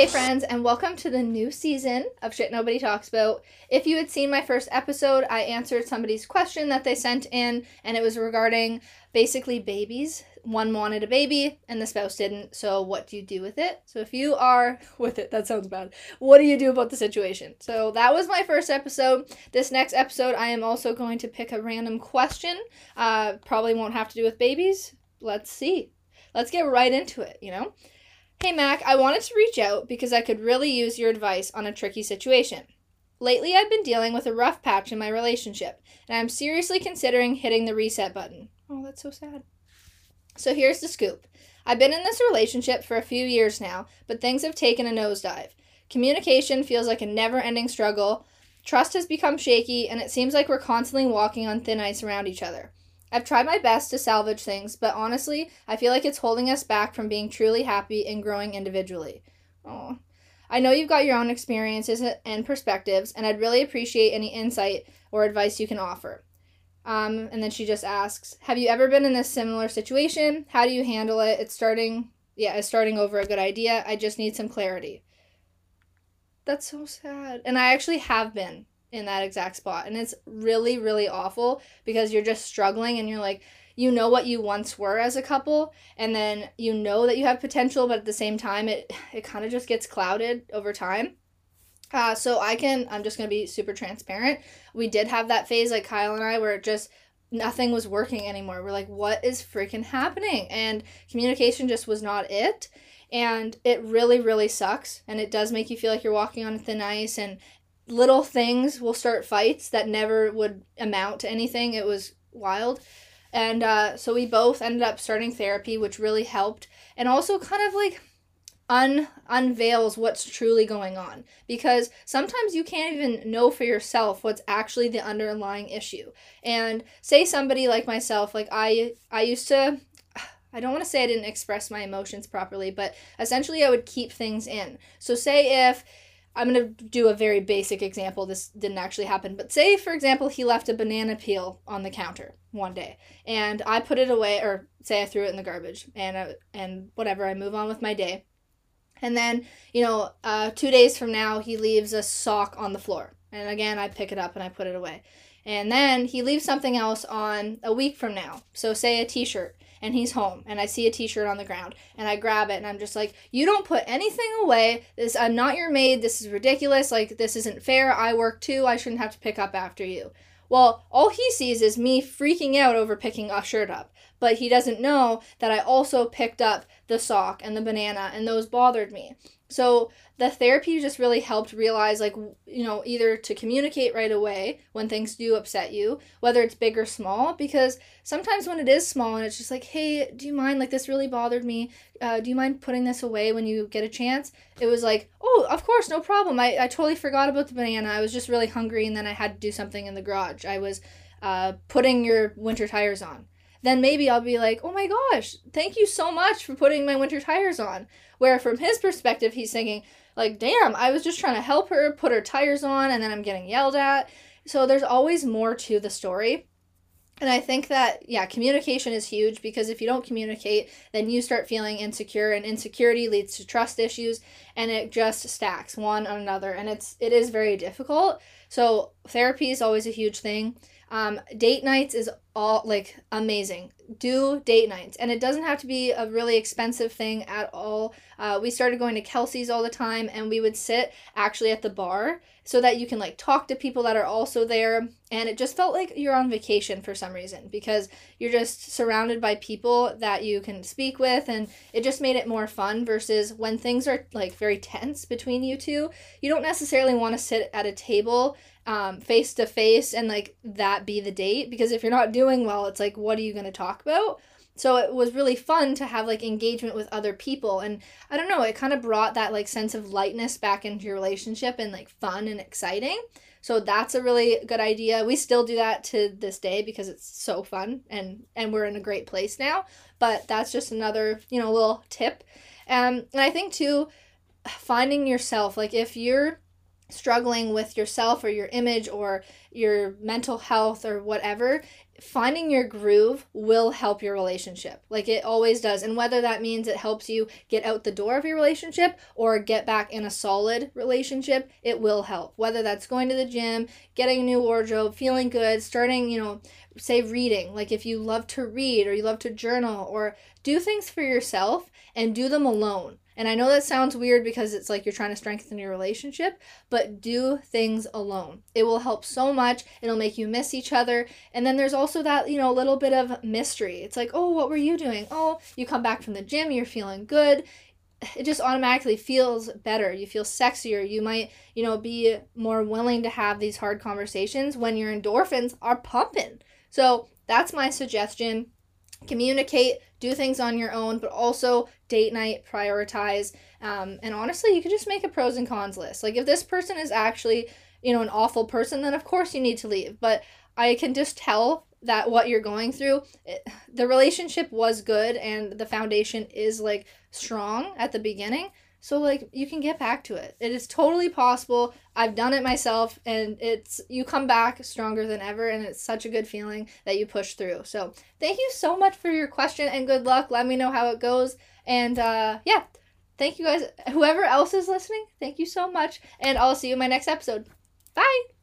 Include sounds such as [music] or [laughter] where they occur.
Hey, friends, and welcome to the new season of Shit Nobody Talks About. If you had seen my first episode, I answered somebody's question that they sent in, and it was regarding basically babies. One wanted a baby, and the spouse didn't. So, what do you do with it? So, if you are [laughs] with it, that sounds bad. What do you do about the situation? So, that was my first episode. This next episode, I am also going to pick a random question. Uh, probably won't have to do with babies. Let's see. Let's get right into it, you know? Hey Mack, I wanted to reach out because I could really use your advice on a tricky situation. Lately, I've been dealing with a rough patch in my relationship, and I'm seriously considering hitting the reset button. Oh, that's so sad. So here's the scoop I've been in this relationship for a few years now, but things have taken a nosedive. Communication feels like a never ending struggle, trust has become shaky, and it seems like we're constantly walking on thin ice around each other. I've tried my best to salvage things, but honestly, I feel like it's holding us back from being truly happy and growing individually. Oh. I know you've got your own experiences and perspectives, and I'd really appreciate any insight or advice you can offer. Um, and then she just asks, "Have you ever been in this similar situation? How do you handle it? It's starting, yeah, it's starting over a good idea. I just need some clarity." That's so sad, and I actually have been in that exact spot. And it's really, really awful because you're just struggling and you're like, you know what you once were as a couple and then you know that you have potential but at the same time it it kind of just gets clouded over time. Uh, so i can i'm just going to be super transparent. We did have that phase like kyle and i where it just nothing was working anymore. We're like what is freaking happening? And communication just was not it. And it really really sucks. And it does make you feel like you're walking on thin ice and little things will start fights that never would amount to anything. It was wild. And uh, so we both ended up starting therapy, which really helped. And also kind of like un unveils what's truly going on because sometimes you can't even know for yourself what's actually the underlying issue. And say somebody like myself, like I I used to I don't want to say I didn't express my emotions properly, but essentially I would keep things in. So say if I'm going to do a very basic example. This didn't actually happen, but say, for example, he left a banana peel on the counter one day, and I put it away, or say I threw it in the garbage, and uh, and whatever, I move on with my day, and then you know, uh, two days from now, he leaves a sock on the floor, and again, I pick it up and I put it away, and then he leaves something else on a week from now. So say a T-shirt, and he's home and I see a t-shirt on the ground and I grab it and I'm just like, "You don't put anything away. This I'm not your maid. This is ridiculous. Like this isn't fair. I work too. I shouldn't have to pick up after you." Well, all he sees is me freaking out over picking a shirt up, but he doesn't know that I also picked up the sock and the banana and those bothered me. So the therapy just really helped realize like you know either to communicate right away when things do upset you whether it's big or small because sometimes when it is small and it's just like hey do you mind? Like this really bothered me. Uh, do you mind putting this away when you get a chance? It was like oh of course no problem. I, I totally forgot about the banana. I was just really hungry and then i had to do something in the garage. I was uh, putting your winter tires on then maybe I'll be like, oh my gosh, thank you so much for putting my winter tires on. Where from his perspective, he's thinking, like, damn, I was just trying to help her put her tires on and then I'm getting yelled at. So there's always more to the story. And I think that, yeah, communication is huge because if you don't communicate, then you start feeling insecure and insecurity leads to trust issues and it just stacks one on another. And it's, it is very difficult. So therapy is always a huge thing. Um, date nights is all like amazing. Do date nights, and it doesn't have to be a really expensive thing at all. Uh, we started going to Kelsey's all the time, and we would sit actually at the bar so that you can like talk to people that are also there. And it just felt like you're on vacation for some reason because you're just surrounded by people that you can speak with, and it just made it more fun. Versus when things are like very tense between you two, you don't necessarily want to sit at a table um, face to face and like that be the date? Because if you're not doing well it's like what are you going to talk about? So it was really fun to have like engagement with other people and i don't know it kind of brought that like sense of lightness back into your relationship and like fun and exciting. So that's a really good idea. We still do that to this day because it's so fun and and we're in a great place now but that's just another you know little tip. Um, and i think too finding yourself like if you're struggling with yourself or your image or your mental health or whatever, finding your groove will help your relationship. Like it always does. And whether that means it helps you get out the door of your relationship or get back in a solid relationship, it will help. Whether that's going to the gym, getting a new wardrobe, feeling good, starting, you know, say reading. Like if you love to read or you love to journal or do things for yourself and do them alone. And I know that sounds weird because it's like you're trying to strengthen your relationship, but do things alone. It will help so much. It'll make you miss each other. And then there's also that, you know, a little bit of mystery. It's like, oh, what were you doing? Oh, you come back from the gym, you're feeling good. It just automatically feels better. You feel sexier. You might, you know, be more willing to have these hard conversations when your endorphins are pumping. So that's my suggestion communicate, do things on your own, but also date night, prioritize. Um, and honestly, you could just make a pros and cons list. Like if this person is actually, you know, an awful person, then of course you need to leave. But I can just tell that what you're going through, it, the relationship was good and the foundation is like strong at the beginning. So like you can get back to it. It is totally possible. I've done it myself and it's you come back stronger than ever and it's such a good feeling that you push through. So, thank you so much for your question and good luck. Let me know how it goes. And uh yeah, thank you guys whoever else is listening. Thank you so much and I'll see you in my next episode. Bye.